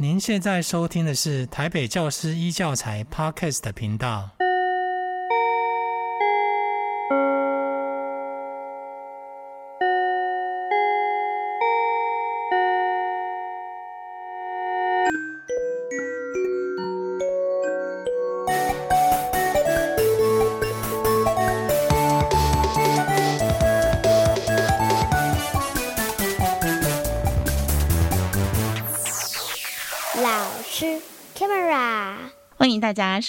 您现在收听的是台北教师一教材 Podcast 的频道。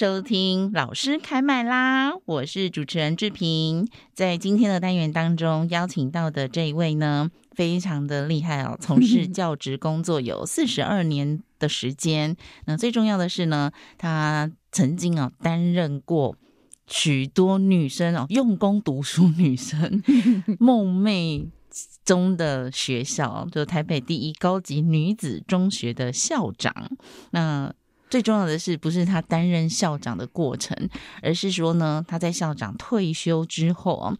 收听老师开麦啦！我是主持人志平，在今天的单元当中邀请到的这一位呢，非常的厉害哦，从事教职工作有四十二年的时间。那最重要的是呢，他曾经啊担任过许多女生哦用功读书女生 梦寐中的学校，就台北第一高级女子中学的校长。那最重要的是，不是他担任校长的过程，而是说呢，他在校长退休之后啊，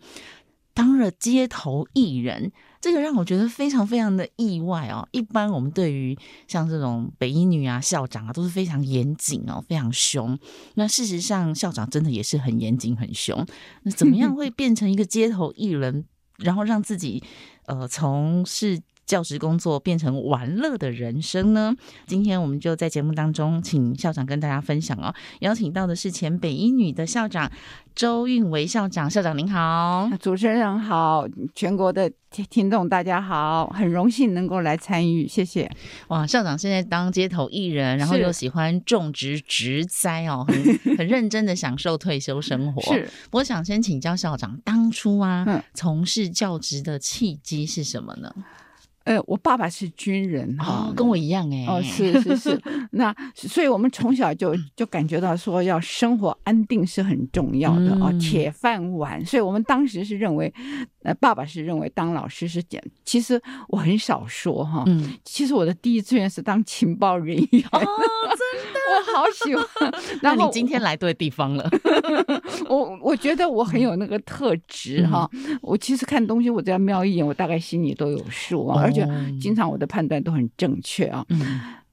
当了街头艺人，这个让我觉得非常非常的意外哦。一般我们对于像这种北医女啊校长啊都是非常严谨哦，非常凶。那事实上，校长真的也是很严谨、很凶。那怎么样 会变成一个街头艺人，然后让自己呃从事教职工作变成玩乐的人生呢？今天我们就在节目当中，请校长跟大家分享哦。邀请到的是前北一女的校长周韵维校长，校长您好，主持人好，全国的听听众大家好，很荣幸能够来参与，谢谢。哇，校长现在当街头艺人，然后又喜欢种植植栽哦，很 很认真的享受退休生活。是，我想先请教校长，当初啊，嗯、从事教职的契机是什么呢？呃，我爸爸是军人哈、哦，跟我一样哎。哦，是是是，那所以我们从小就就感觉到说，要生活安定是很重要的啊，嗯、铁饭碗。所以我们当时是认为，呃，爸爸是认为当老师是简。其实我很少说哈，嗯，其实我的第一志愿是当情报人员。哦，真的，我好喜欢。那你今天来对地方了。我我觉得我很有那个特质哈。嗯、我其实看东西，我只要瞄一眼，我大概心里都有数啊。而且经常我的判断都很正确啊。嗯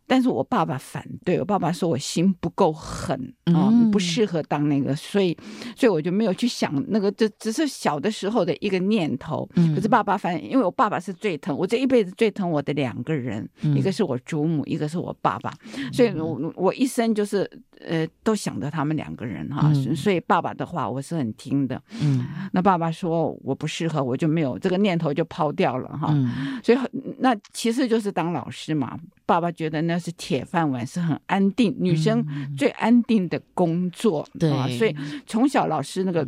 但是我爸爸反对，我爸爸说我心不够狠啊，嗯、不适合当那个，所以，所以我就没有去想那个，这只是小的时候的一个念头。嗯、可是爸爸反，因为我爸爸是最疼我这一辈子最疼我的两个人，嗯、一个是我祖母，一个是我爸爸，所以我我一生就是呃都想着他们两个人哈，嗯、所以爸爸的话我是很听的。嗯，那爸爸说我不适合，我就没有这个念头就抛掉了哈。嗯、所以那其实就是当老师嘛。爸爸觉得那是铁饭碗，是很安定，女生最安定的工作。嗯、对、啊，所以从小老师那个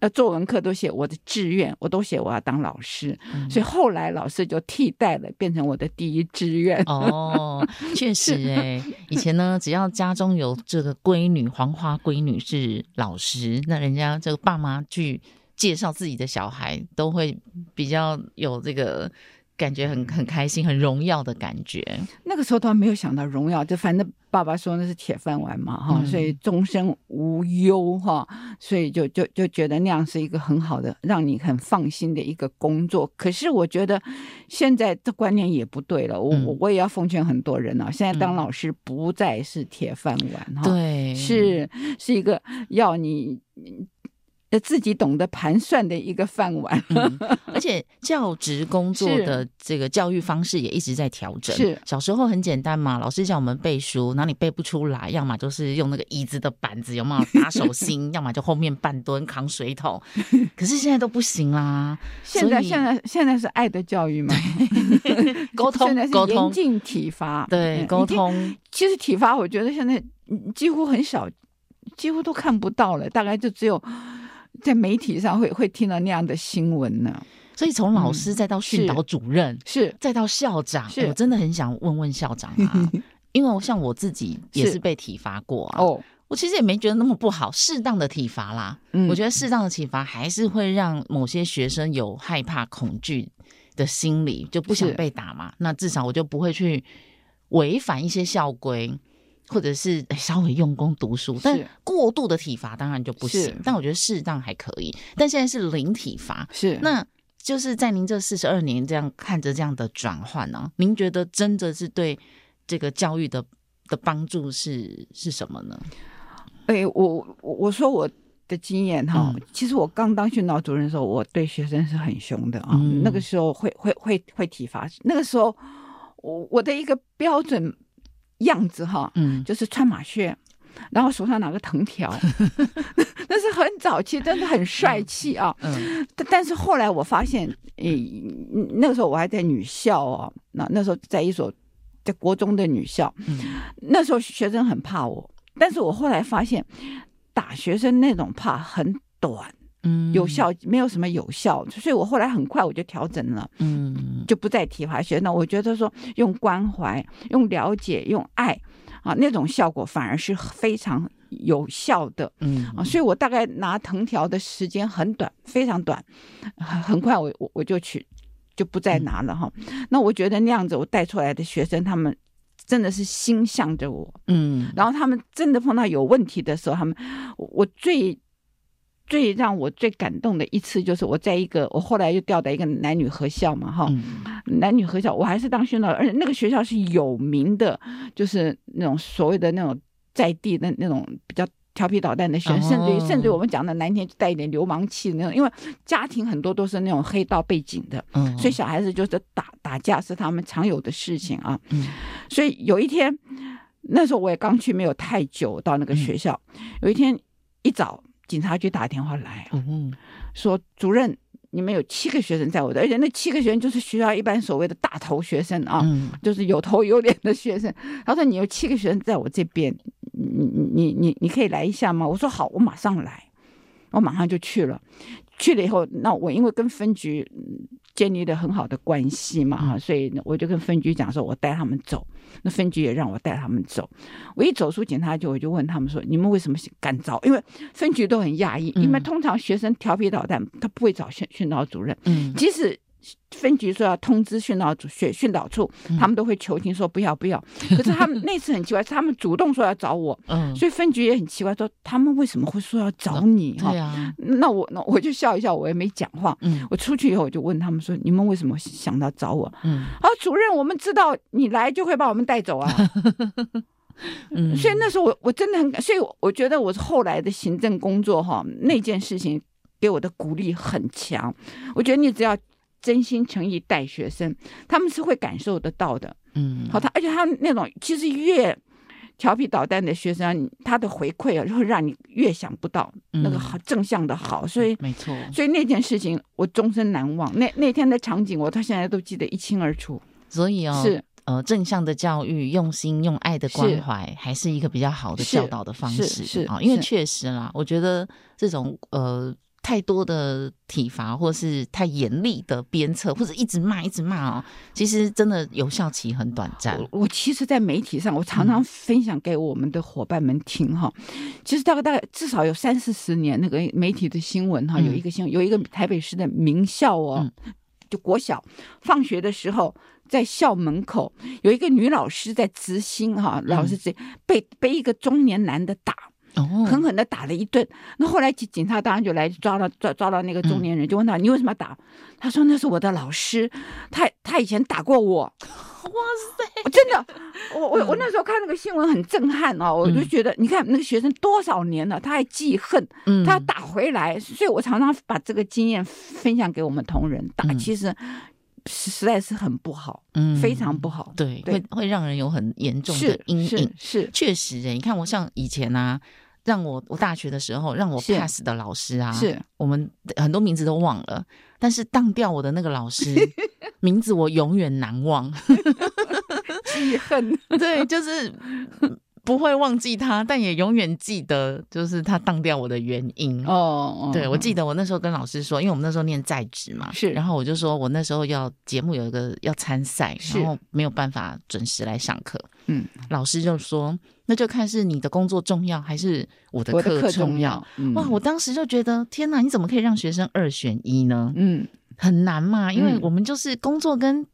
呃作文课都写我的志愿，我都写我要当老师。嗯、所以后来老师就替代了，变成我的第一志愿。哦，确实哎，以前呢，只要家中有这个闺女，黄花闺女是老师，那人家这个爸妈去介绍自己的小孩，都会比较有这个。感觉很很开心，很荣耀的感觉。那个时候他没有想到荣耀，就反正爸爸说那是铁饭碗嘛，哈、嗯，所以终身无忧哈，所以就就就觉得那样是一个很好的，让你很放心的一个工作。可是我觉得现在这观念也不对了，我我、嗯、我也要奉劝很多人啊，现在当老师不再是铁饭碗哈，对、嗯，是是一个要你。自己懂得盘算的一个饭碗，嗯，而且教职工作的这个教育方式也一直在调整。是小时候很简单嘛，老师叫我们背书，然后你背不出来，要么就是用那个椅子的板子，有没有打手心？要么就后面半蹲扛水桶。可是现在都不行啦。现在现在现在是爱的教育嘛？沟通 沟通，严禁体罚。对，沟通。其实体罚，我觉得现在几乎很少，几乎都看不到了，大概就只有。在媒体上会会听到那样的新闻呢，所以从老师再到训导主任，嗯、是，是再到校长，我真的很想问问校长啊，因为我像我自己也是被体罚过啊，哦，我其实也没觉得那么不好，适当的体罚啦，嗯、我觉得适当的体罚还是会让某些学生有害怕、恐惧的心理，就不想被打嘛，那至少我就不会去违反一些校规。或者是稍微用功读书，但过度的体罚当然就不行。但我觉得适当还可以。但现在是零体罚，是那就是在您这四十二年这样看着这样的转换呢？您觉得真的是对这个教育的的帮助是是什么呢？哎，我我说我的经验哈，嗯、其实我刚当训导主任的时候，我对学生是很凶的啊。嗯、那个时候会会会会体罚，那个时候我我的一个标准样子哈，嗯，就是穿马靴。然后手上拿个藤条，那是很早期，真的很帅气啊。嗯，但但是后来我发现，诶，那个时候我还在女校哦，那那时候在一所在国中的女校，嗯，那时候学生很怕我，但是我后来发现，打学生那种怕很短，嗯，有效没有什么有效，所以我后来很快我就调整了，嗯，就不再提滑雪。那。我觉得说用关怀、用了解、用爱。啊，那种效果反而是非常有效的，嗯啊，所以我大概拿藤条的时间很短，非常短，很快我我我就去就不再拿了哈。嗯、那我觉得那样子我带出来的学生，他们真的是心向着我，嗯，然后他们真的碰到有问题的时候，他们我最。最让我最感动的一次，就是我在一个，我后来又调到一个男女合校嘛，哈，嗯、男女合校，我还是当训导，而且那个学校是有名的，就是那种所谓的那种在地的那种比较调皮捣蛋的学生，哦、甚至于甚至于我们讲的难听，带一点流氓气的那种，因为家庭很多都是那种黑道背景的，嗯，所以小孩子就是打打架是他们常有的事情啊，嗯，所以有一天，那时候我也刚去没有太久到那个学校，嗯、有一天一早。警察局打电话来，说主任，你们有七个学生在我的，而且那七个学生就是学校一般所谓的大头学生啊，就是有头有脸的学生。他说你有七个学生在我这边，你你你你可以来一下吗？我说好，我马上来，我马上就去了。去了以后，那我因为跟分局建立了很好的关系嘛，哈，所以我就跟分局讲说，我带他们走。那分局也让我带他们走。我一走出警察局，我就问他们说：“你们为什么敢找？”因为分局都很讶异，因为通常学生调皮捣蛋，他不会找训训导主任，嗯，即使。分局说要通知训导处、学训导处，他们都会求情说不要不要。可是他们那次很奇怪，是他们主动说要找我，嗯，所以分局也很奇怪，说他们为什么会说要找你？哈，那我那我就笑一笑，我也没讲话。嗯，我出去以后我就问他们说：“你们为什么想到找我？”嗯，好，主任，我们知道你来就会把我们带走啊。嗯，所以那时候我我真的很感，所以我觉得我是后来的行政工作哈，那件事情给我的鼓励很强。我觉得你只要。真心诚意带学生，他们是会感受得到的。嗯，好，他而且他那种其实越调皮捣蛋的学生，他的回馈啊，就会让你越想不到那个好正向的好。所以没错，所以那件事情我终身难忘。那那天的场景，我到现在都记得一清二楚。所以哦，是呃正向的教育，用心用爱的关怀，是还是一个比较好的教导的方式。是啊，因为确实啦，我觉得这种呃。太多的体罚，或是太严厉的鞭策，或者一直骂、一直骂哦，其实真的有效期很短暂。我，我其实，在媒体上，我常常分享给我们的伙伴们听哈。嗯、其实大概大概至少有三四十年，那个媒体的新闻哈，有一个新闻，有一个台北市的名校哦，嗯、就国小，放学的时候，在校门口有一个女老师在执行哈，老师这被被一个中年男的打。狠狠的打了一顿，那后来警警察当然就来抓了，抓抓到那个中年人，就问他：“你为什么打？”他说：“那是我的老师，他他以前打过我。”哇塞！真的，我我我那时候看那个新闻很震撼哦，我就觉得，你看那个学生多少年了，他还记恨，他打回来，所以我常常把这个经验分享给我们同仁。打其实实在是很不好，嗯，非常不好，对，会会让人有很严重的阴影。是，确实，你看我像以前啊。让我我大学的时候让我 pass 的老师啊，是我们很多名字都忘了，但是当掉我的那个老师名字我永远难忘，记恨。对，就是不会忘记他，但也永远记得就是他当掉我的原因。哦，对，我记得我那时候跟老师说，因为我们那时候念在职嘛，是，然后我就说我那时候要节目有一个要参赛，然后没有办法准时来上课。嗯，老师就说。那就看是你的工作重要还是我的课重要。嗯、哇！我当时就觉得，天哪，你怎么可以让学生二选一呢？嗯，很难嘛，因为我们就是工作跟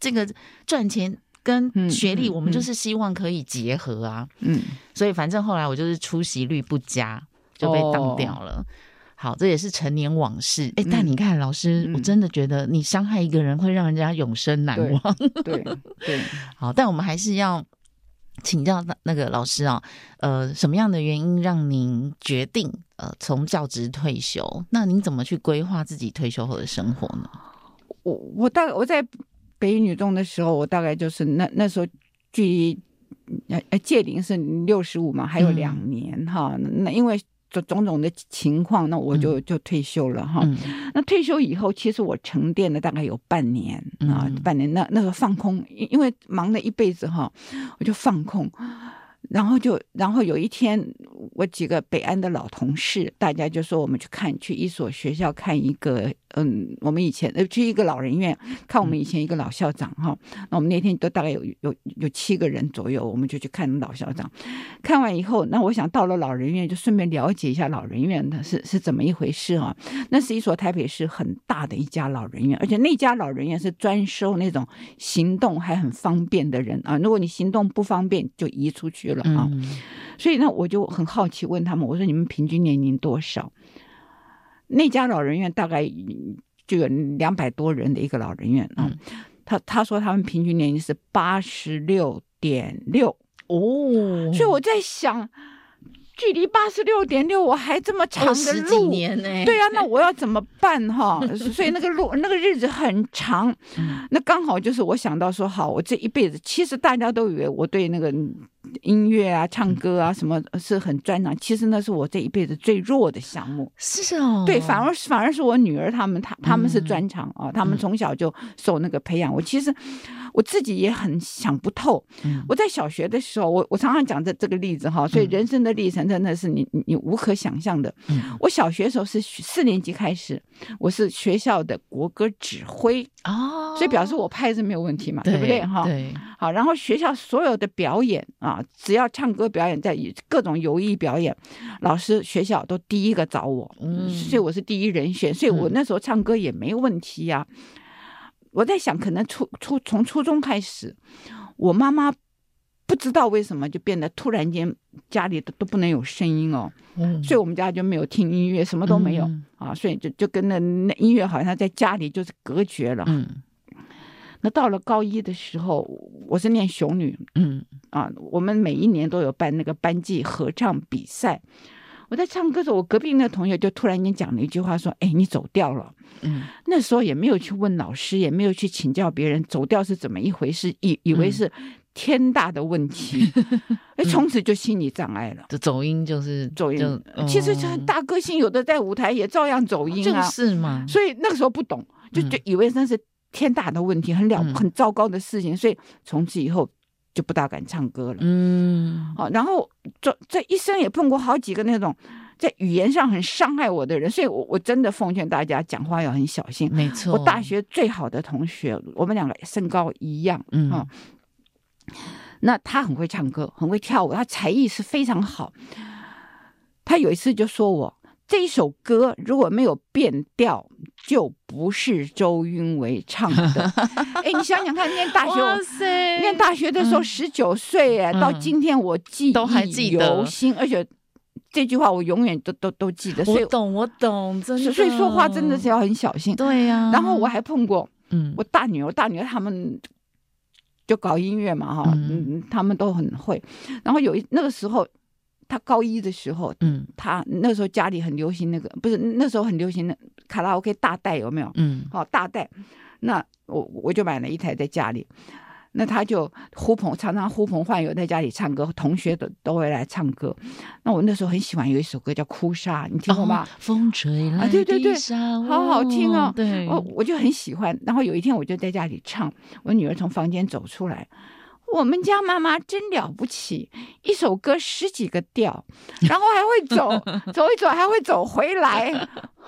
这个赚钱跟学历，我们就是希望可以结合啊。嗯，所以反正后来我就是出席率不佳，就被当掉了。哦、好，这也是陈年往事。哎，但你看，老师，嗯、我真的觉得你伤害一个人会让人家永生难忘。对对，对 好，但我们还是要请教那那个老师啊，呃，什么样的原因让您决定呃从教职退休？那您怎么去规划自己退休后的生活呢？我我大概我在北一女中的时候，我大概就是那那时候距离呃呃届龄是六十五嘛，还有两年、嗯、哈。那因为种种种的情况，那我就就退休了哈。嗯、那退休以后，其实我沉淀了大概有半年、嗯、啊，半年那那个放空，因因为忙了一辈子哈，我就放空。然后就，然后有一天，我几个北安的老同事，大家就说我们去看，去一所学校看一个，嗯，我们以前呃去一个老人院看我们以前一个老校长哈。那我们那天都大概有有有七个人左右，我们就去看老校长。看完以后，那我想到了老人院，就顺便了解一下老人院的是是怎么一回事啊？那是一所台北市很大的一家老人院，而且那家老人院是专收那种行动还很方便的人啊。如果你行动不方便，就移出去了。啊，嗯、所以呢，我就很好奇问他们，我说你们平均年龄多少？那家老人院大概就有两百多人的一个老人院啊。嗯、他他说他们平均年龄是八十六点六哦，所以我在想。距离八十六点六，我还这么长的路？对啊，那我要怎么办哈？所以那个路，那个日子很长。那刚好就是我想到说，好，我这一辈子，其实大家都以为我对那个音乐啊、唱歌啊什么是很专长，其实那是我这一辈子最弱的项目。是哦，对，反而反而是我女儿他们，她他们是专长啊，他们从小就受那个培养。我其实。我自己也很想不透。我在小学的时候，我我常常讲这这个例子哈，所以人生的历程真的是你你无可想象的。我小学的时候是四年级开始，我是学校的国歌指挥哦，所以表示我拍是没有问题嘛，对不对哈？对。好，然后学校所有的表演啊，只要唱歌表演，在各种游艺表演，老师学校都第一个找我，所以我是第一人选，所以我那时候唱歌也没问题呀。我在想，可能初初从初中开始，我妈妈不知道为什么就变得突然间家里都都不能有声音哦，嗯，所以我们家就没有听音乐，什么都没有，嗯，啊，所以就就跟那那音乐好像在家里就是隔绝了。嗯，那到了高一的时候，我是念雄女，嗯，啊，我们每一年都有办那个班级合唱比赛。我在唱歌的时候，我隔壁那个同学就突然间讲了一句话，说：“哎，你走调了。”嗯，那时候也没有去问老师，也没有去请教别人，走调是怎么一回事，以以为是天大的问题，哎，从此就心理障碍了。这走音就是走音，其实像大歌星，有的在舞台也照样走音啊，是嘛？所以那个时候不懂，就就以为那是天大的问题，很了很糟糕的事情，所以从此以后。就不大敢唱歌了。嗯，好，然后这这一生也碰过好几个那种在语言上很伤害我的人，所以我我真的奉劝大家讲话要很小心。没错，我大学最好的同学，我们两个身高一样，嗯、哦，那他很会唱歌，很会跳舞，他才艺是非常好。他有一次就说我。这一首歌如果没有变调，就不是周云薇唱的。哎，你想想看，念大学，念大学的时候十九岁，哎，到今天我记忆犹新，而且这句话我永远都都都记得。所以我懂，我懂，真的。所以说话真的是要很小心。对呀。然后我还碰过，嗯，我大女儿，大女儿他们就搞音乐嘛，哈，嗯，他们都很会。然后有一那个时候。他高一的时候，嗯，他那时候家里很流行那个，不是那时候很流行的卡拉 OK 大带有没有？嗯，好大带，那我我就买了一台在家里，那他就呼朋常常呼朋唤友在家里唱歌，同学都都会来唱歌。那我那时候很喜欢有一首歌叫《哭砂》，你听过吗？哦、风吹来对对对，哦、好好听哦。对，我我就很喜欢。然后有一天我就在家里唱，我女儿从房间走出来。我们家妈妈真了不起，一首歌十几个调，然后还会走 走一走，还会走回来，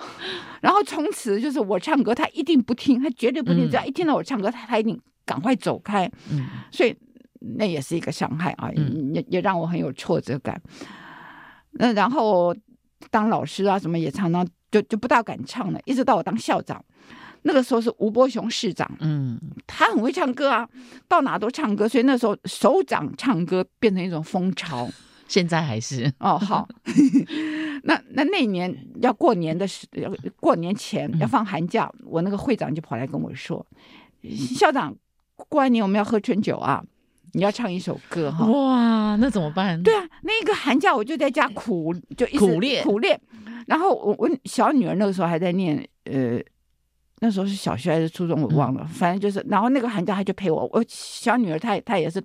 然后从此就是我唱歌，他一定不听，他绝对不听，只要一听到我唱歌，他他一定赶快走开。嗯，所以那也是一个伤害啊，也也让我很有挫折感。那然后当老师啊什么也常常就就不大敢唱了，一直到我当校长。那个时候是吴伯雄市长，嗯，他很会唱歌啊，到哪都唱歌，所以那时候首长唱歌变成一种风潮，现在还是哦。好，那那那一年要过年的时，要过年前要放寒假，嗯、我那个会长就跑来跟我说：“校长，过完年我们要喝春酒啊，你要唱一首歌哈。”哇，那怎么办？对啊，那个寒假我就在家苦，就一直苦练苦练。然后我我小女儿那个时候还在念呃。那时候是小学还是初中，我忘了。反正就是，然后那个寒假他就陪我。我小女儿她她也是，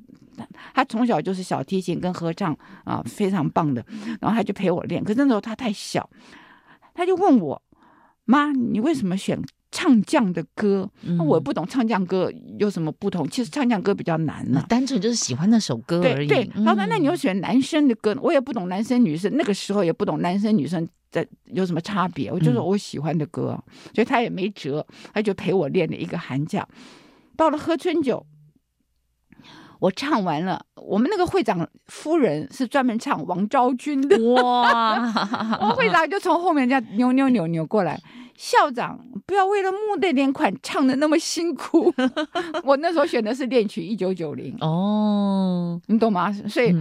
她从小就是小提琴跟合唱啊，非常棒的。然后她就陪我练。可是那时候她太小，她就问我：“妈，你为什么选唱将的歌？”那我也不懂唱将歌有什么不同。其实唱将歌比较难呢，单纯就是喜欢那首歌而已。对对。然后那你又选男生的歌，我也不懂男生女生。那个时候也不懂男生女生。在有什么差别？我就说我喜欢的歌，嗯、所以他也没辙，他就陪我练了一个寒假。到了喝春酒，我唱完了。我们那个会长夫人是专门唱王昭君的，哇！我会长就从后面这样扭扭扭扭过来。校长不要为了募那点款唱的那么辛苦。我那时候选的是恋曲一九九零哦，你懂吗？所以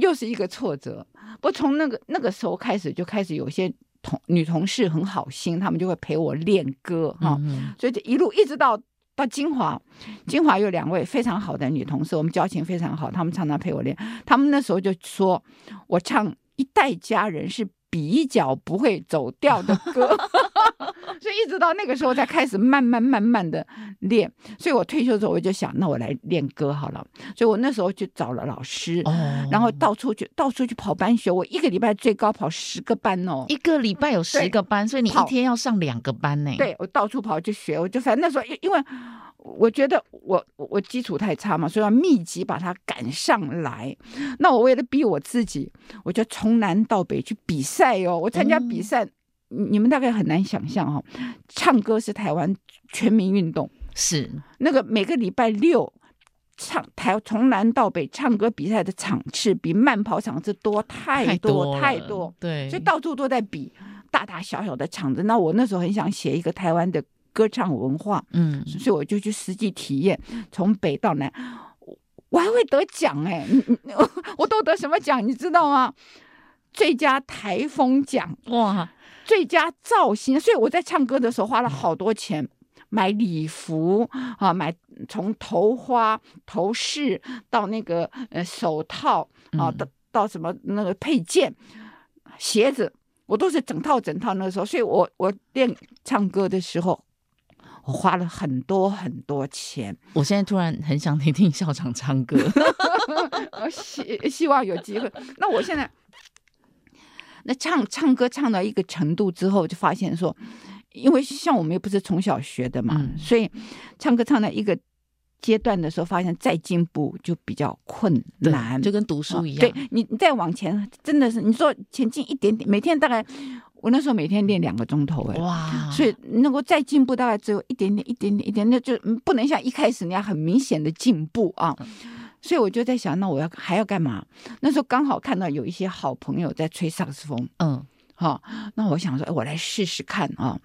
又是一个挫折。我从那个那个时候开始就开始有些同女同事很好心，她们就会陪我练歌哈，所以就一路一直到到金华，金华有两位非常好的女同事，我们交情非常好，她们常常陪我练。她们那时候就说我唱《一代佳人》是比较不会走调的歌。所以一直到那个时候才开始慢慢慢慢的练。所以我退休之后我就想，那我来练歌好了。所以我那时候就找了老师，然后到处去到处去跑班学。我一个礼拜最高跑十个班哦，一个礼拜有十个班，所以你一天要上两个班呢。对，我到处跑去学，我就反正那时候因因为我觉得我我基础太差嘛，所以要密集把它赶上来。那我为了逼我自己，我就从南到北去比赛哦，我参加比赛。你们大概很难想象哈、哦，唱歌是台湾全民运动，是那个每个礼拜六唱台从南到北唱歌比赛的场次比慢跑场次多太多太多，对，所以到处都在比大大小小的场子。那我那时候很想写一个台湾的歌唱文化，嗯，所以我就去实际体验，从北到南，我还会得奖哎，我都得什么奖你知道吗？最佳台风奖哇！最佳造型，所以我在唱歌的时候花了好多钱买礼服啊，买从头花、头饰到那个呃手套啊，到到什么那个配件、鞋子，我都是整套整套。那个时候，所以我我练唱歌的时候，我花了很多很多钱。我现在突然很想听听校长唱歌，我希希望有机会。那我现在。那唱唱歌唱到一个程度之后，就发现说，因为像我们又不是从小学的嘛，嗯、所以唱歌唱到一个阶段的时候，发现再进步就比较困难，就跟读书一样。对你，你再往前，真的是你说前进一点点，每天大概我那时候每天练两个钟头哎，哇！所以能够再进步，大概只有一点点、一点点、一点点，就不能像一开始那样很明显的进步啊。嗯所以我就在想，那我要还要干嘛？那时候刚好看到有一些好朋友在吹萨克斯风，嗯，好、哦，那我想说，哎，我来试试看啊，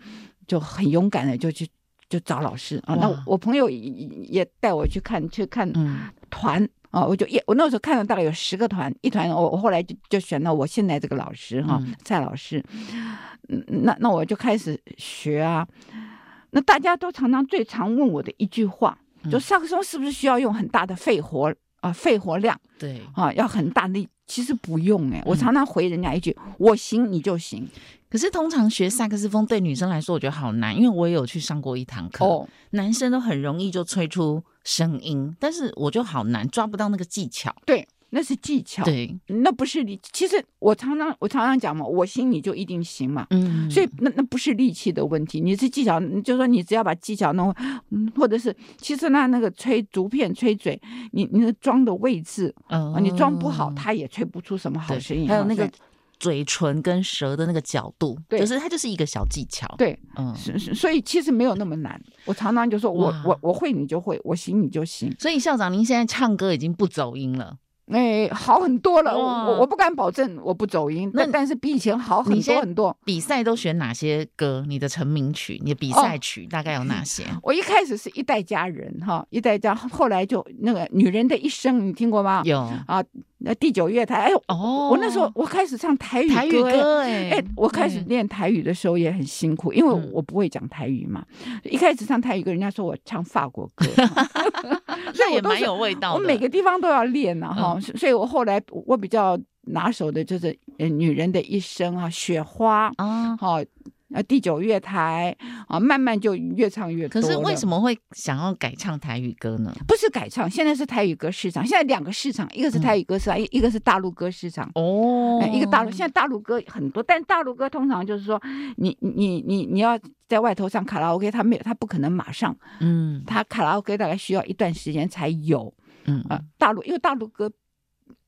就很勇敢的就去就找老师啊。哇那我朋友也带我去看去看团啊，嗯、我就一我那时候看了大概有十个团，一团我我后来就就选了我现在这个老师哈，嗯、蔡老师。嗯，那那我就开始学啊。那大家都常常最常问我的一句话，就萨克斯风是不是需要用很大的肺活？啊，肺活量对啊，要很大力，其实不用哎、欸。我常常回人家一句：“嗯、我行，你就行。”可是通常学萨克斯风对女生来说，我觉得好难，因为我也有去上过一堂课。哦，男生都很容易就吹出声音，但是我就好难抓不到那个技巧。对。那是技巧，对，那不是力。其实我常常我常常讲嘛，我行你就一定行嘛，嗯，所以那那不是力气的问题，你是技巧，就说你只要把技巧弄，嗯，或者是其实那那个吹竹片吹嘴，你你的装的位置，嗯、哦，你装不好，它也吹不出什么好声音。还有那个嘴唇跟舌的那个角度，对，就是它就是一个小技巧，对，嗯，所以其实没有那么难。我常常就说我我我会你就会，我行你就行。所以校长，您现在唱歌已经不走音了。哎，好很多了。我我不敢保证我不走音，那但但是比以前好很多很多。比赛都选哪些歌？你的成名曲，你的比赛曲大概有哪些？哦、我一开始是一代佳人哈，一代佳，后来就那个女人的一生，你听过吗？有啊，那第九乐台，哎呦，哦，我那时候我开始唱台语歌，台语歌哎，哎，我开始练台语的时候也很辛苦，因为我不会讲台语嘛。一开始唱台语歌，人家说我唱法国歌，所以也蛮有味道。我每个地方都要练啊，哈，所以我后来我比较拿手的就是呃，女人的一生啊，雪花啊，好。啊，第九乐台啊，慢慢就越唱越多。可是为什么会想要改唱台语歌呢？不是改唱，现在是台语歌市场。现在两个市场，一个是台语歌市场，一、嗯、一个是大陆歌市场。哦，一个大陆，现在大陆歌很多，但大陆歌通常就是说，你你你你要在外头唱卡拉 OK，他没有，他不可能马上。嗯，他卡拉 OK 大概需要一段时间才有。嗯啊，大陆因为大陆歌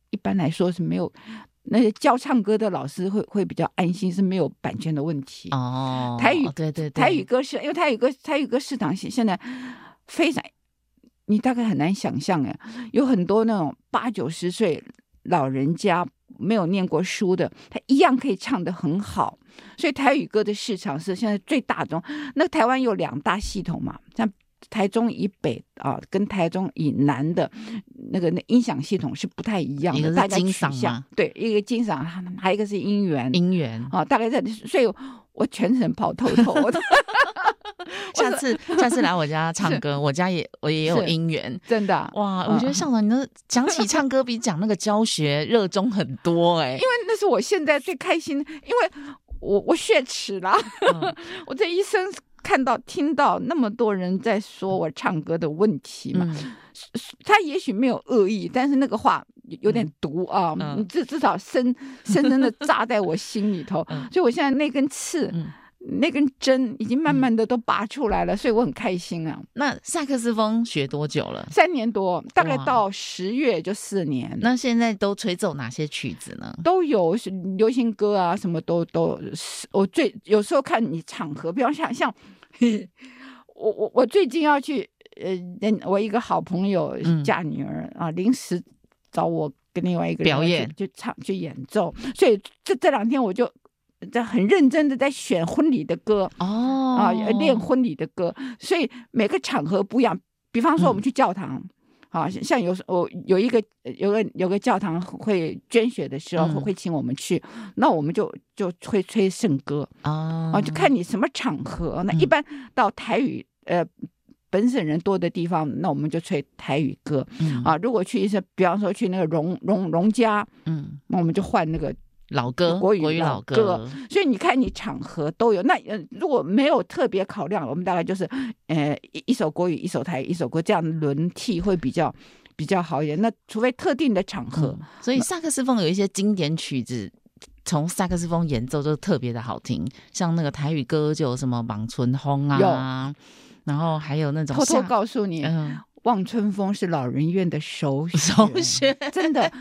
一般来说是没有。那些教唱歌的老师会会比较安心，是没有版权的问题哦。台语对对对，台语歌是因为台语歌台语歌市场现现在非常，你大概很难想象哎，有很多那种八九十岁老人家没有念过书的，他一样可以唱得很好。所以台语歌的市场是现在最大宗。那台湾有两大系统嘛，像。台中以北啊，跟台中以南的那个那音响系统是不太一样的。一个是金嗓，对，一个金嗓，还有一个是音源。音源啊，大概在，所以我全程跑透透。下次下次来我家唱歌，我家也我也有音源，真的哇！我觉得校长，你讲起唱歌比讲那个教学热衷很多哎，因为那是我现在最开心，因为我我血齿了，我这一生。看到听到那么多人在说我唱歌的问题嘛，嗯、他也许没有恶意，但是那个话有点毒啊，你至、嗯、至少深深深的扎在我心里头，嗯、所以我现在那根刺。嗯那根针已经慢慢的都拔出来了，嗯、所以我很开心啊。那萨克斯风学多久了？三年多，大概到十月就四年。那现在都吹奏哪些曲子呢？都有，流行歌啊，什么都都。我最有时候看你场合，比方像像，我我我最近要去呃，我一个好朋友嫁女儿、嗯、啊，临时找我跟另外一个人表演，就唱去演奏，所以这这两天我就。在很认真的在选婚礼的歌哦啊，练婚礼的歌，所以每个场合不一样。比方说，我们去教堂，啊、嗯，像有我有一个有个有个教堂会捐血的时候，会会请我们去，嗯、那我们就就会吹圣歌啊，啊，就看你什么场合。那一般到台语呃本省人多的地方，那我们就吹台语歌、嗯、啊。如果去一些，比方说去那个荣荣荣家，嗯，那我们就换那个。老歌，国语老歌，所以你看，你场合都有。那呃，如果没有特别考量，我们大概就是，呃，一一首国语，一首台语，一首歌，这样轮替会比较比较好一点。那除非特定的场合，嗯、所以萨克斯风有一些经典曲子，从萨克斯风演奏就特别的好听，像那个台语歌就有什么《莽村风》啊，然后还有那种偷偷告诉你，嗯。望春风是老人院的首选，首选 真的。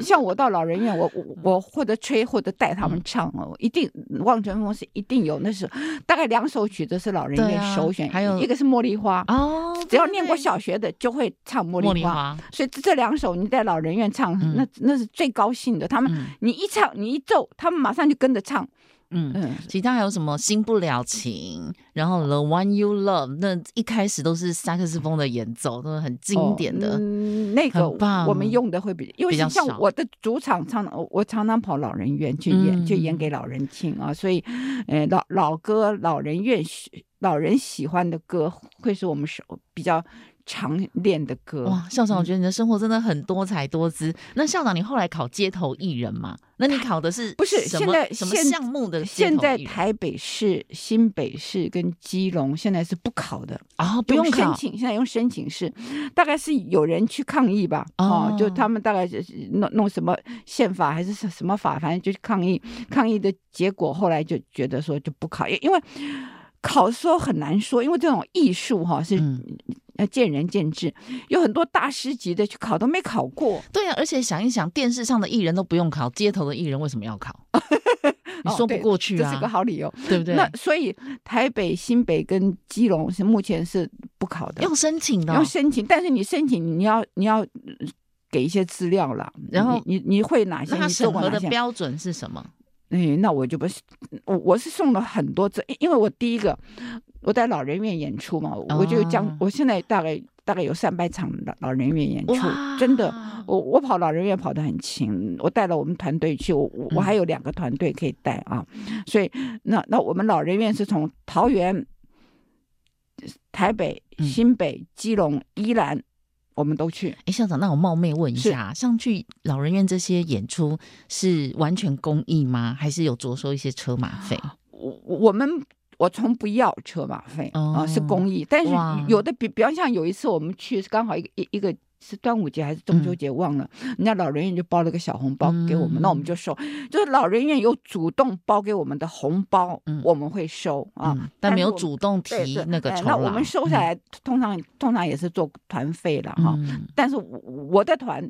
像我到老人院，我我我或者吹或者带他们唱哦，嗯、一定望春风是一定有。那时候大概两首曲子是老人院首选，啊、还有一个是茉莉花哦，只要念过小学的就会唱茉莉花。莉花，所以这两首你在老人院唱，嗯、那那是最高兴的。他们、嗯、你一唱你一奏，他们马上就跟着唱。嗯，其他还有什么新不了情，然后 The One You Love，那一开始都是萨克斯风的演奏，都是很经典的。哦嗯、那个我们用的会比，因为像我的主场唱，我常常跑老人院去演，嗯、去演给老人听啊，所以，呃，老老歌，老人院老人喜欢的歌，会是我们首比较。常练的歌哇，校长，我觉得你的生活真的很多彩多姿。嗯、那校长，你后来考街头艺人嘛？那你考的是不是现在什么项目的？现在台北市、新北市跟基隆现在是不考的啊、哦，不用申请，现在用申请式，大概是有人去抗议吧？哦，哦，就他们大概是弄弄什么宪法还是什么法，反正就去抗议。抗议的结果后来就觉得说就不考，因为考的时候很难说，因为这种艺术哈是。嗯要见仁见智，有很多大师级的去考都没考过。对啊，而且想一想，电视上的艺人都不用考，街头的艺人为什么要考？你说不过去啊，这是个好理由，对不对？那所以台北、新北跟基隆是目前是不考的，用申请的，用申请。但是你申请，你要你要给一些资料了，然后你你会哪些？那审核的标准是什么？哎，那我就不是，我我是送了很多次，因为我第一个。我在老人院演出嘛，我就将我现在大概大概有三百场老老人院演出，真的，我我跑老人院跑得很勤，我带了我们团队去，我我还有两个团队可以带啊，所以那那我们老人院是从桃园、台北、新北、基隆、宜兰。我们都去。哎，校长，那我冒昧问一下，像去老人院这些演出是完全公益吗？还是有着收一些车马费？我我们我从不要车马费啊、哦呃，是公益。但是有的比比方像有一次我们去是刚好一个一一个。是端午节还是中秋节？忘了，嗯、人家老人院就包了个小红包给我们，嗯、那我们就收。就是老人院有主动包给我们的红包，嗯、我们会收啊，嗯、但没有主动提那个酬劳。那我们收下来，通常通常也是做团费了哈。嗯、但是我的团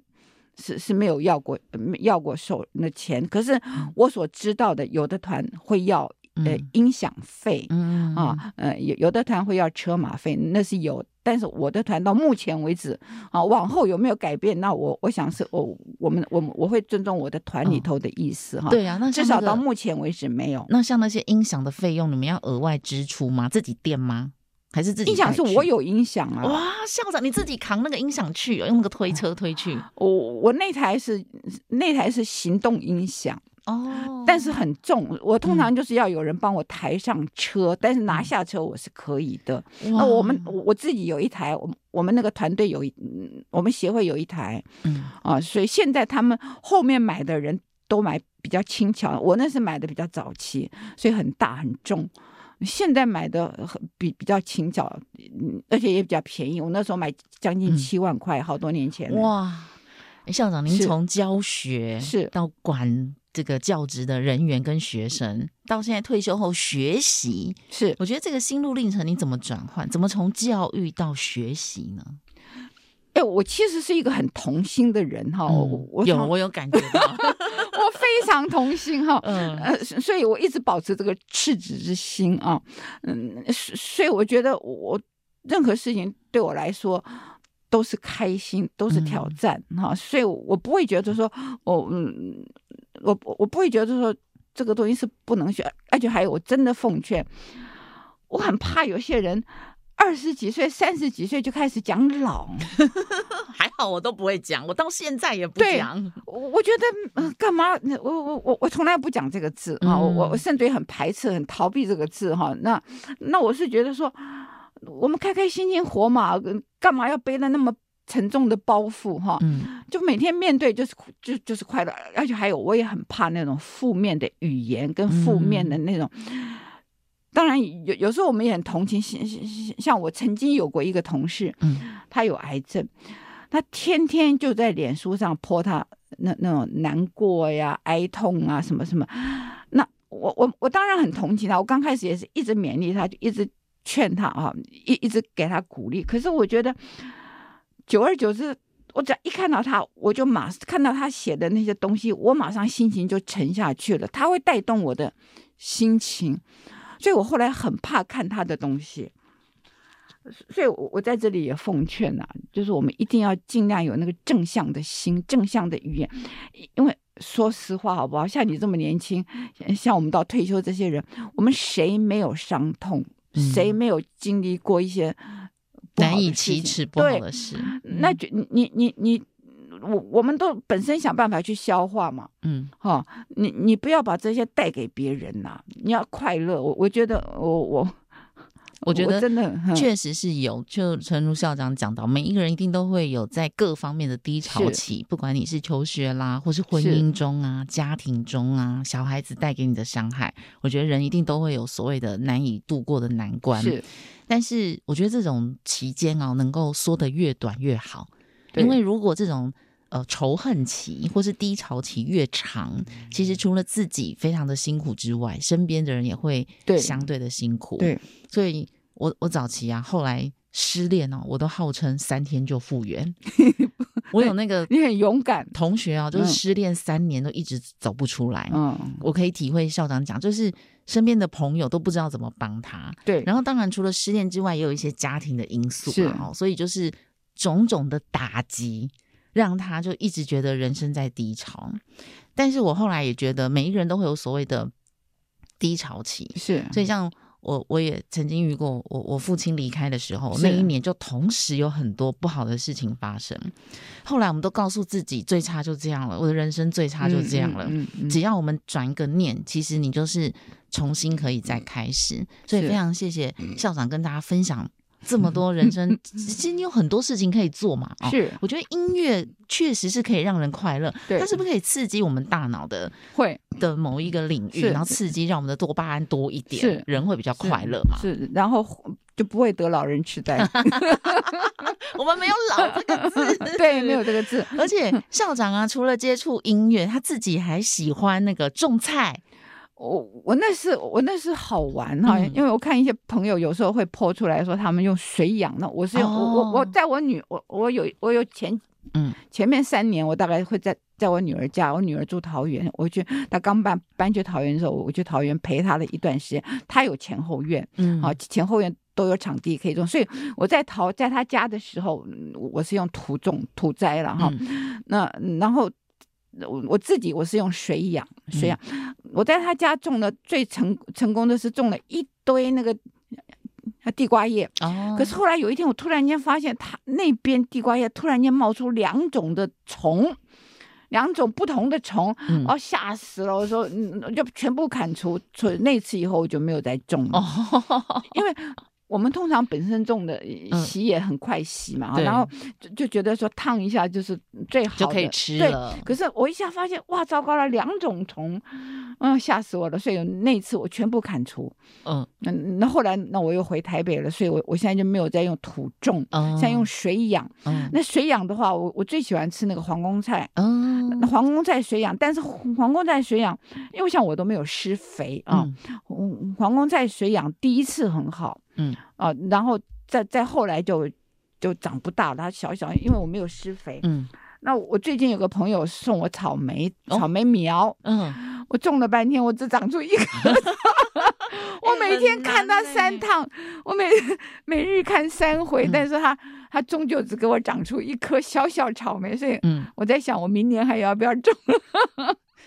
是是没有要过要过收那钱，可是我所知道的，有的团会要。呃，音响费，嗯啊，呃，有有的团会要车马费，那是有，但是我的团到目前为止，啊，往后有没有改变？那我我想是，我我们我我会尊重我的团里头的意思哈。对啊，那至少到目前为止没有。那像那些音响的费用，你们要额外支出吗？自己垫吗？还是自己？音响是我有音响啊。哇，校长你自己扛那个音响去，用那个推车推去。我我那台是那台是行动音响。哦，但是很重，我通常就是要有人帮我抬上车，嗯、但是拿下车我是可以的。那我们我自己有一台，我我们那个团队有一，我们协会有一台，嗯啊，所以现在他们后面买的人都买比较轻巧，我那是买的比较早期，所以很大很重。现在买的很比比较轻巧，而且也比较便宜。我那时候买将近七万块，嗯、好多年前。哇，校长，您从教学是到管。这个教职的人员跟学生，到现在退休后学习，是我觉得这个心路历程，你怎么转换？怎么从教育到学习呢？哎，我其实是一个很童心的人哈，嗯、我有我有感觉到，我非常童心哈，嗯、呃，所以我一直保持这个赤子之心啊，嗯，所以我觉得我任何事情对我来说。都是开心，都是挑战哈，嗯、所以我不会觉得说，我 嗯，我我不会觉得说这个东西是不能学，而且还有，我真的奉劝，我很怕有些人二十几岁、三十几岁就开始讲老，还好我都不会讲，我到现在也不讲。我我觉得干嘛？我我我我从来不讲这个字啊，我我我甚至于很排斥、很逃避这个字哈。那那我是觉得说。我们开开心心活嘛，干嘛要背了那么沉重的包袱哈？嗯，就每天面对就是就就是快乐，而且还有我也很怕那种负面的语言跟负面的那种。嗯、当然有有时候我们也很同情，像像我曾经有过一个同事，嗯，他有癌症，他天天就在脸书上 po 他那那种难过呀、哀痛啊什么什么。那我我我当然很同情他，我刚开始也是一直勉励他，就一直。劝他啊，一一直给他鼓励。可是我觉得，久而久之，我只要一看到他，我就马看到他写的那些东西，我马上心情就沉下去了。他会带动我的心情，所以我后来很怕看他的东西。所以，我我在这里也奉劝啊，就是我们一定要尽量有那个正向的心、正向的语言。因为说实话，好不好？像你这么年轻，像我们到退休这些人，我们谁没有伤痛？谁没有经历过一些难以启齿不好的事？那就你你你我我们都本身想办法去消化嘛。嗯，哈，你你不要把这些带给别人呐。你要快乐。我我觉得我我。我觉得真的确实是有，就诚如校长讲到，每一个人一定都会有在各方面的低潮期，不管你是求学啦，或是婚姻中啊、家庭中啊、小孩子带给你的伤害，我觉得人一定都会有所谓的难以度过的难关。是，但是我觉得这种期间啊，能够缩得越短越好，因为如果这种呃仇恨期或是低潮期越长，其实除了自己非常的辛苦之外，身边的人也会相对的辛苦。对。对所以我我早期啊，后来失恋哦，我都号称三天就复原。我有那个你很勇敢同学啊，就是失恋三年都一直走不出来。嗯，我可以体会校长讲，就是身边的朋友都不知道怎么帮他。对，然后当然除了失恋之外，也有一些家庭的因素啊，是所以就是种种的打击，让他就一直觉得人生在低潮。但是我后来也觉得，每一个人都会有所谓的低潮期，是，所以像。我我也曾经遇过我，我我父亲离开的时候，那一年就同时有很多不好的事情发生。后来我们都告诉自己，最差就这样了，我的人生最差就这样了。嗯嗯嗯嗯、只要我们转一个念，其实你就是重新可以再开始。所以非常谢谢校长跟大家分享。这么多人生，其实你有很多事情可以做嘛。是，我觉得音乐确实是可以让人快乐。它是不是可以刺激我们大脑的会的某一个领域，然后刺激让我们的多巴胺多一点，是人会比较快乐嘛？是，然后就不会得老人痴呆。我们没有“老”这个字，对，没有这个字。而且校长啊，除了接触音乐，他自己还喜欢那个种菜。我我那是我那是好玩哈，嗯、因为我看一些朋友有时候会 po 出来说他们用水养，那我是用、哦、我我我在我女我我有我有前嗯。前面三年我大概会在在我女儿家，我女儿住桃园，我去她刚搬搬去桃园的时候，我去桃园陪她的一段时间，她有前后院，嗯，好前后院都有场地可以种，所以我在桃在她家的时候，我是用土种土栽了哈，嗯、那然后。我我自己我是用水养水养，嗯、我在他家种的最成成功的是种了一堆那个地瓜叶，哦、可是后来有一天我突然间发现他那边地瓜叶突然间冒出两种的虫，两种不同的虫，嗯、哦吓死了！我说嗯就全部砍除，从那次以后我就没有再种了，哦、因为。我们通常本身种的洗也很快洗嘛，嗯、然后就就觉得说烫一下就是最好的，就可以吃了。对，可是我一下发现哇，糟糕了，两种虫，嗯，吓死我了。所以那次我全部砍除。嗯，那那后来那我又回台北了，所以我我现在就没有再用土种，嗯、现在用水养。嗯，那水养的话，我我最喜欢吃那个皇宫菜。嗯，皇宫菜水养，但是皇宫菜水养，因为像我都没有施肥啊，嗯、皇宫菜水养第一次很好。嗯啊，然后再再后来就就长不大了，它小小，因为我没有施肥。嗯，那我最近有个朋友送我草莓，草莓苗。嗯，我种了半天，我只长出一个。我每天看它三趟，我每每日看三回，但是它它终究只给我长出一颗小小草莓，所以嗯，我在想我明年还要不要种。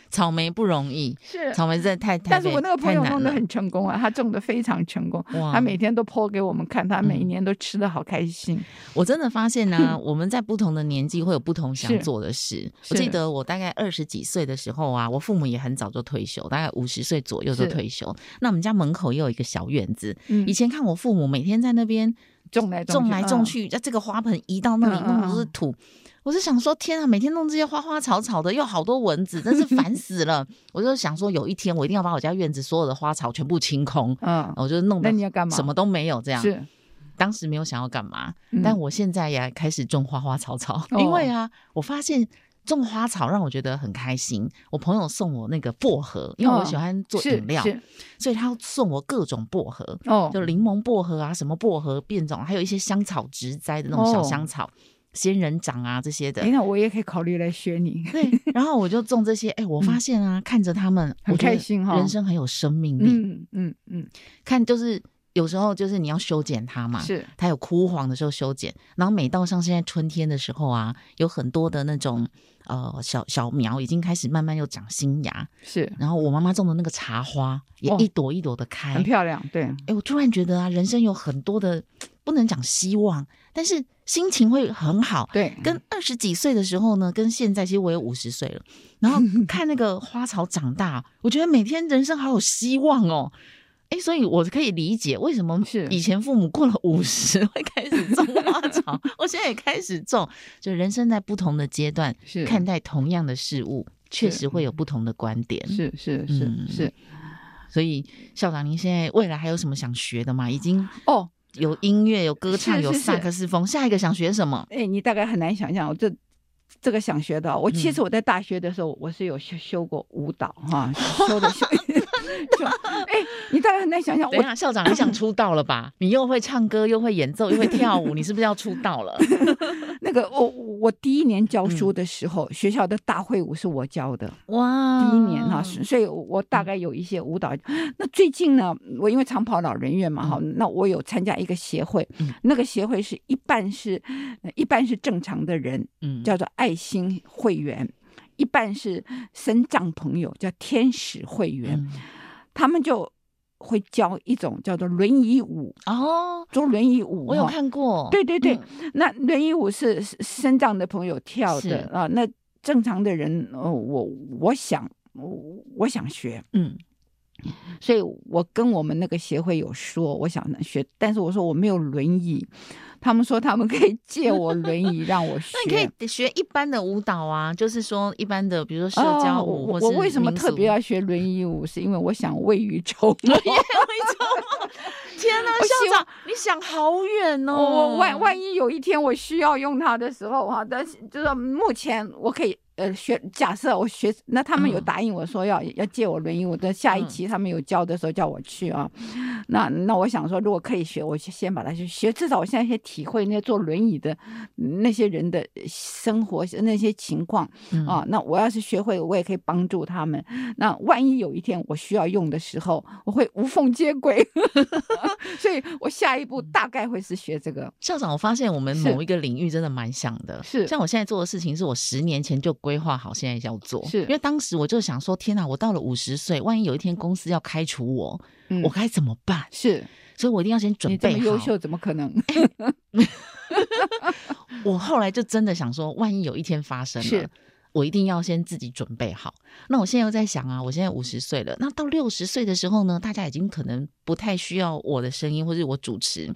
草莓不容易，是草莓真的太太，但是我那个朋友弄得很成功啊，他种的非常成功，哇他每天都 po 给我们看，他每一年都吃的好开心。我真的发现呢、啊，我们在不同的年纪会有不同想做的事。我记得我大概二十几岁的时候啊，我父母也很早就退休，大概五十岁左右就退休。那我们家门口也有一个小院子，嗯、以前看我父母每天在那边种来种来种去，在、嗯、这个花盆移到那里，那么多是土。嗯嗯我是想说，天啊，每天弄这些花花草草的，又好多蚊子，真是烦 死了。我就想说，有一天我一定要把我家院子所有的花草全部清空。嗯，我就弄得什么都没有这样。是，当时没有想要干嘛，嗯、但我现在也开始种花花草草，嗯、因为啊，我发现种花草让我觉得很开心。我朋友送我那个薄荷，因为我喜欢做饮料，嗯、所以他送我各种薄荷，哦，就柠檬薄荷啊，什么薄荷变种，还有一些香草植栽的那种小香草。哦仙人掌啊，这些的，哎，那我也可以考虑来学你。对，然后我就种这些，哎，我发现啊，嗯、看着他们很开心哈，人生很有生命力。嗯嗯嗯，嗯看就是有时候就是你要修剪它嘛，是它有枯黄的时候修剪，然后每到像现在春天的时候啊，有很多的那种呃小小苗已经开始慢慢又长新芽，是。然后我妈妈种的那个茶花也一朵一朵的开，很漂亮。对，哎，我突然觉得啊，人生有很多的不能讲希望，但是。心情会很好，对，跟二十几岁的时候呢，跟现在其实我也五十岁了，然后 看那个花草长大，我觉得每天人生好有希望哦，哎，所以我可以理解为什么以前父母过了五十会开始种花草，我现在也开始种，就人生在不同的阶段是。看待同样的事物，确实会有不同的观点，是是是是，所以校长，您现在未来还有什么想学的吗？已经哦。有音乐，有歌唱，有萨克斯风。下一个想学什么？哎，你大概很难想象，我这这个想学的。我其实我在大学的时候，我是有修修过舞蹈哈，修的修。哎，你大概很难想象。等一下，校长，你想出道了吧？你又会唱歌，又会演奏，又会跳舞，你是不是要出道了？那个，我我第一年教书的时候，学校的大会舞是我教的。哇，第一年哈，所以我大概有一些舞蹈。那最近呢，我因为常跑老人院嘛，哈，那我有参加一个协会，那个协会是一半是一半是正常的人，嗯，叫做爱心会员，一半是身障朋友，叫天使会员。他们就会教一种叫做轮椅舞哦，做轮椅舞，我有看过。对对对，嗯、那轮椅舞是身障的朋友跳的啊，那正常的人，呃，我我想我我想学，嗯。所以我跟我们那个协会有说，我想学，但是我说我没有轮椅，他们说他们可以借我轮椅让我学。那你可以学一般的舞蹈啊，就是说一般的，比如说社交舞或者。我为什么特别要学轮椅舞？是因为我想 未雨绸缪。天哪，校长，你想好远哦！我万万一有一天我需要用它的时候哈，但是就是目前我可以。呃，学假设我学，那他们有答应我说要、嗯、要借我轮椅，我的下一期他们有教的时候叫我去啊。嗯、那那我想说，如果可以学，我就先把它去学，至少我现在先体会那些坐轮椅的那些人的生活那些情况、嗯、啊。那我要是学会，我也可以帮助他们。那万一有一天我需要用的时候，我会无缝接轨。所以我下一步大概会是学这个。校长，我发现我们某一个领域真的蛮像的，是像我现在做的事情，是我十年前就。规划好，现在要做，是因为当时我就想说，天哪，我到了五十岁，万一有一天公司要开除我，嗯、我该怎么办？是，所以我一定要先准备好。优秀怎么可能？我后来就真的想说，万一有一天发生了，是我一定要先自己准备好。那我现在又在想啊，我现在五十岁了，那到六十岁的时候呢，大家已经可能不太需要我的声音，或是我主持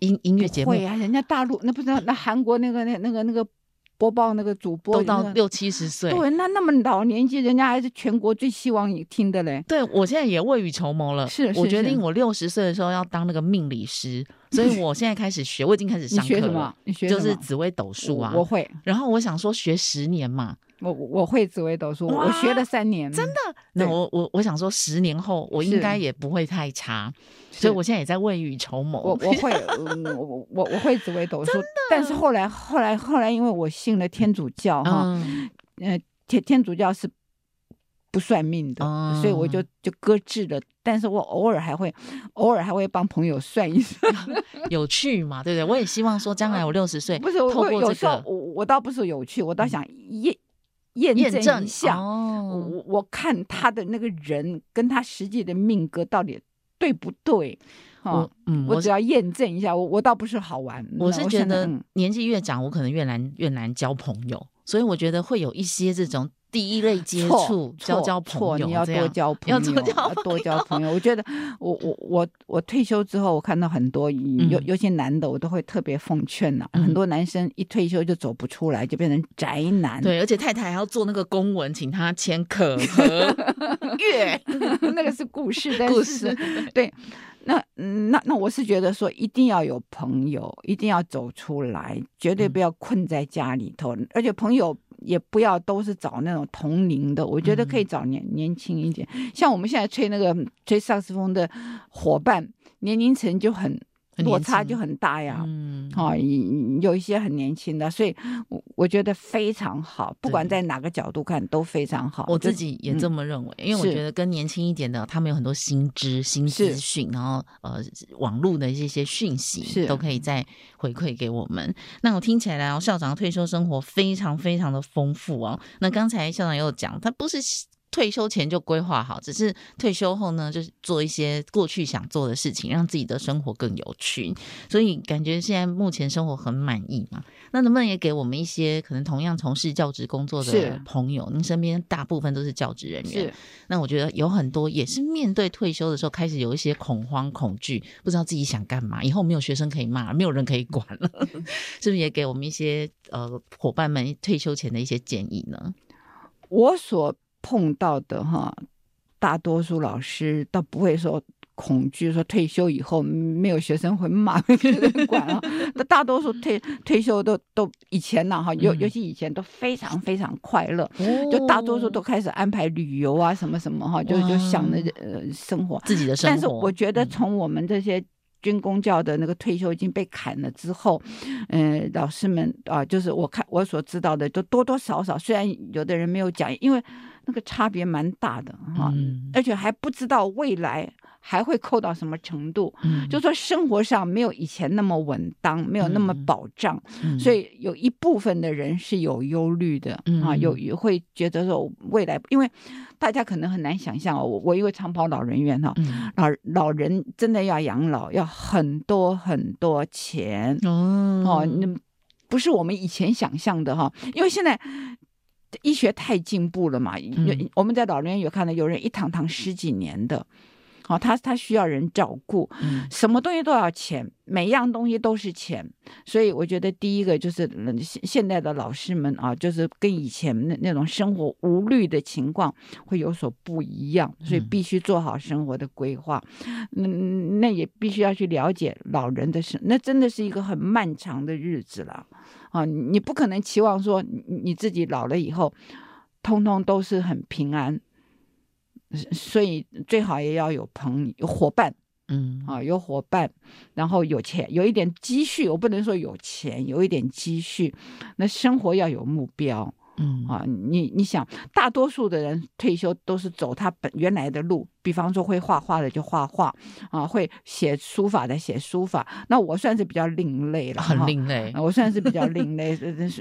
音音乐节目。会啊，人家大陆那不知道，那韩国那个那那个那个。播报那个主播都到六七十岁，对，那那么老年纪，人家还是全国最希望你听的嘞。对，我现在也未雨绸缪了，是，是我决定我六十岁的时候要当那个命理师，所以 我现在开始学，我已经开始上课了。你学什么？你学就是紫微斗数啊我，我会。然后我想说学十年嘛，我我会紫微斗数，我学了三年，真的。那我我我想说十年后我应该也不会太差。所以我现在也在未雨绸缪。我我 会，我我我我会紫微斗数，但是后来后来后来，因为我信了天主教哈，呃天天主教是不算命的，所以我就就搁置了。但是我偶尔还会偶尔还会帮朋友算一算，有趣嘛，对不对？我也希望说将来我六十岁，不是我有时候我我倒不是有趣，我倒想验验证一下，我我看他的那个人跟他实际的命格到底。对不对？我嗯，我只要验证一下，我我倒不是好玩。我是觉得年纪越长，我可能越难越难交朋友，所以我觉得会有一些这种。第一类接触，交交朋友，你要多交朋友，要多交朋友。我觉得，我我我我退休之后，我看到很多有有些男的，我都会特别奉劝呐。很多男生一退休就走不出来，就变成宅男。对，而且太太还要做那个公文，请他签可和月 那个是故事，故事。对，那那那我是觉得说，一定要有朋友，一定要走出来，绝对不要困在家里头，而且朋友。也不要都是找那种同龄的，我觉得可以找年、嗯、年轻一点。像我们现在吹那个吹萨克斯风的伙伴，年龄层就很。落差就很大呀，嗯，哦，有一些很年轻的，所以我我觉得非常好，不管在哪个角度看都非常好。我自己也这么认为，因为我觉得跟年轻一点的，他们有很多新知、新资讯，然后呃，网络的一些些讯息都可以再回馈给我们。那我听起来哦，校长的退休生活非常非常的丰富哦。那刚才校长也有讲，他不是。退休前就规划好，只是退休后呢，就是做一些过去想做的事情，让自己的生活更有趣。所以感觉现在目前生活很满意嘛？那能不能也给我们一些可能同样从事教职工作的朋友？您身边大部分都是教职人员，那我觉得有很多也是面对退休的时候开始有一些恐慌、恐惧，不知道自己想干嘛，以后没有学生可以骂，没有人可以管了，是不是也给我们一些呃伙伴们退休前的一些建议呢？我所碰到的哈，大多数老师倒不会说恐惧，说退休以后没有学生会骂，没人管啊。那 大多数退退休都都以前呢哈，尤尤其以前都非常非常快乐，嗯、就大多数都开始安排旅游啊什么什么哈，就就想着呃生活自己的生活。但是我觉得从我们这些。军公教的那个退休已经被砍了之后，嗯、呃，老师们啊，就是我看我所知道的，都多多少少，虽然有的人没有讲，因为那个差别蛮大的哈，嗯、而且还不知道未来还会扣到什么程度？嗯，就说生活上没有以前那么稳当，没有那么保障，嗯、所以有一部分的人是有忧虑的、嗯、啊，有也会觉得说未来，因为大家可能很难想象哦，我我因为长跑老人院哈、嗯，老老人真的要养老要很多很多钱哦，哦，那不是我们以前想象的哈，因为现在。医学太进步了嘛？嗯、我们在老人院有看到有人一躺躺十几年的，好、哦，他他需要人照顾，嗯，什么东西都要钱，每一样东西都是钱，所以我觉得第一个就是现现在的老师们啊，就是跟以前那那种生活无虑的情况会有所不一样，所以必须做好生活的规划，嗯，那也必须要去了解老人的生，那真的是一个很漫长的日子了。啊，你不可能期望说你自己老了以后，通通都是很平安，所以最好也要有朋友、有伙伴，嗯，啊，有伙伴，然后有钱，有一点积蓄。我不能说有钱，有一点积蓄，那生活要有目标。嗯啊，你你想，大多数的人退休都是走他本原来的路，比方说会画画的就画画，啊，会写书法的写书法。那我算是比较另类了，很另类，我算是比较另类，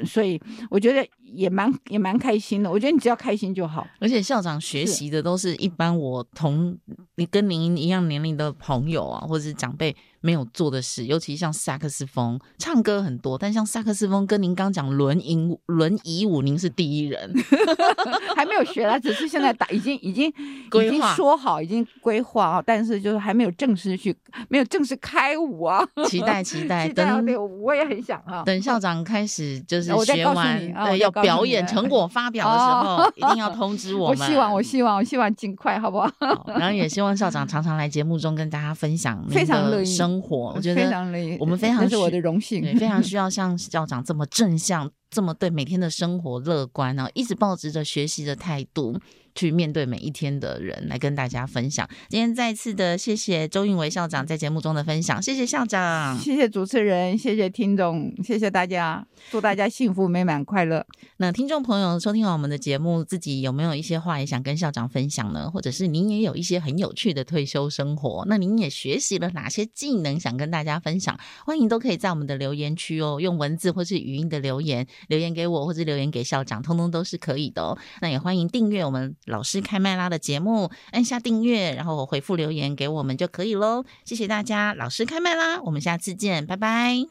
所以我觉得也蛮也蛮开心的。我觉得你只要开心就好。而且校长学习的都是一般我同你跟您一样年龄的朋友啊，或者是长辈。没有做的事，尤其像萨克斯风，唱歌很多，但像萨克斯风，跟您刚讲轮椅轮椅舞，您是第一人，还没有学啦，只是现在打已经已经已经说好，已经规划啊，但是就是还没有正式去，没有正式开舞啊，期待期待，期待等对，我也很想啊，等校长开始就是学完，啊、对，要表演成果发表的时候，哦、一定要通知我们。我希望，我希望，我希望尽快，好不好？好，然后也希望校长常常来节目中跟大家分享，非常乐意。生活，我觉得非常累我们非常是我的荣幸，对，非常需 要像校长这么正向，这么对每天的生活乐观啊，一直抱着学习的态度。去面对每一天的人，来跟大家分享。今天再次的谢谢周韵维校长在节目中的分享，谢谢校长，谢谢主持人，谢谢听众，谢谢大家，祝大家幸福美满快乐。那听众朋友收听完我们的节目，自己有没有一些话也想跟校长分享呢？或者是您也有一些很有趣的退休生活，那您也学习了哪些技能想跟大家分享？欢迎都可以在我们的留言区哦，用文字或是语音的留言留言给我，或者留言给校长，通通都是可以的哦。那也欢迎订阅我们。老师开麦啦的节目按下订阅然后回复留言给我们就可以喽谢谢大家老师开麦啦我们下次见拜拜。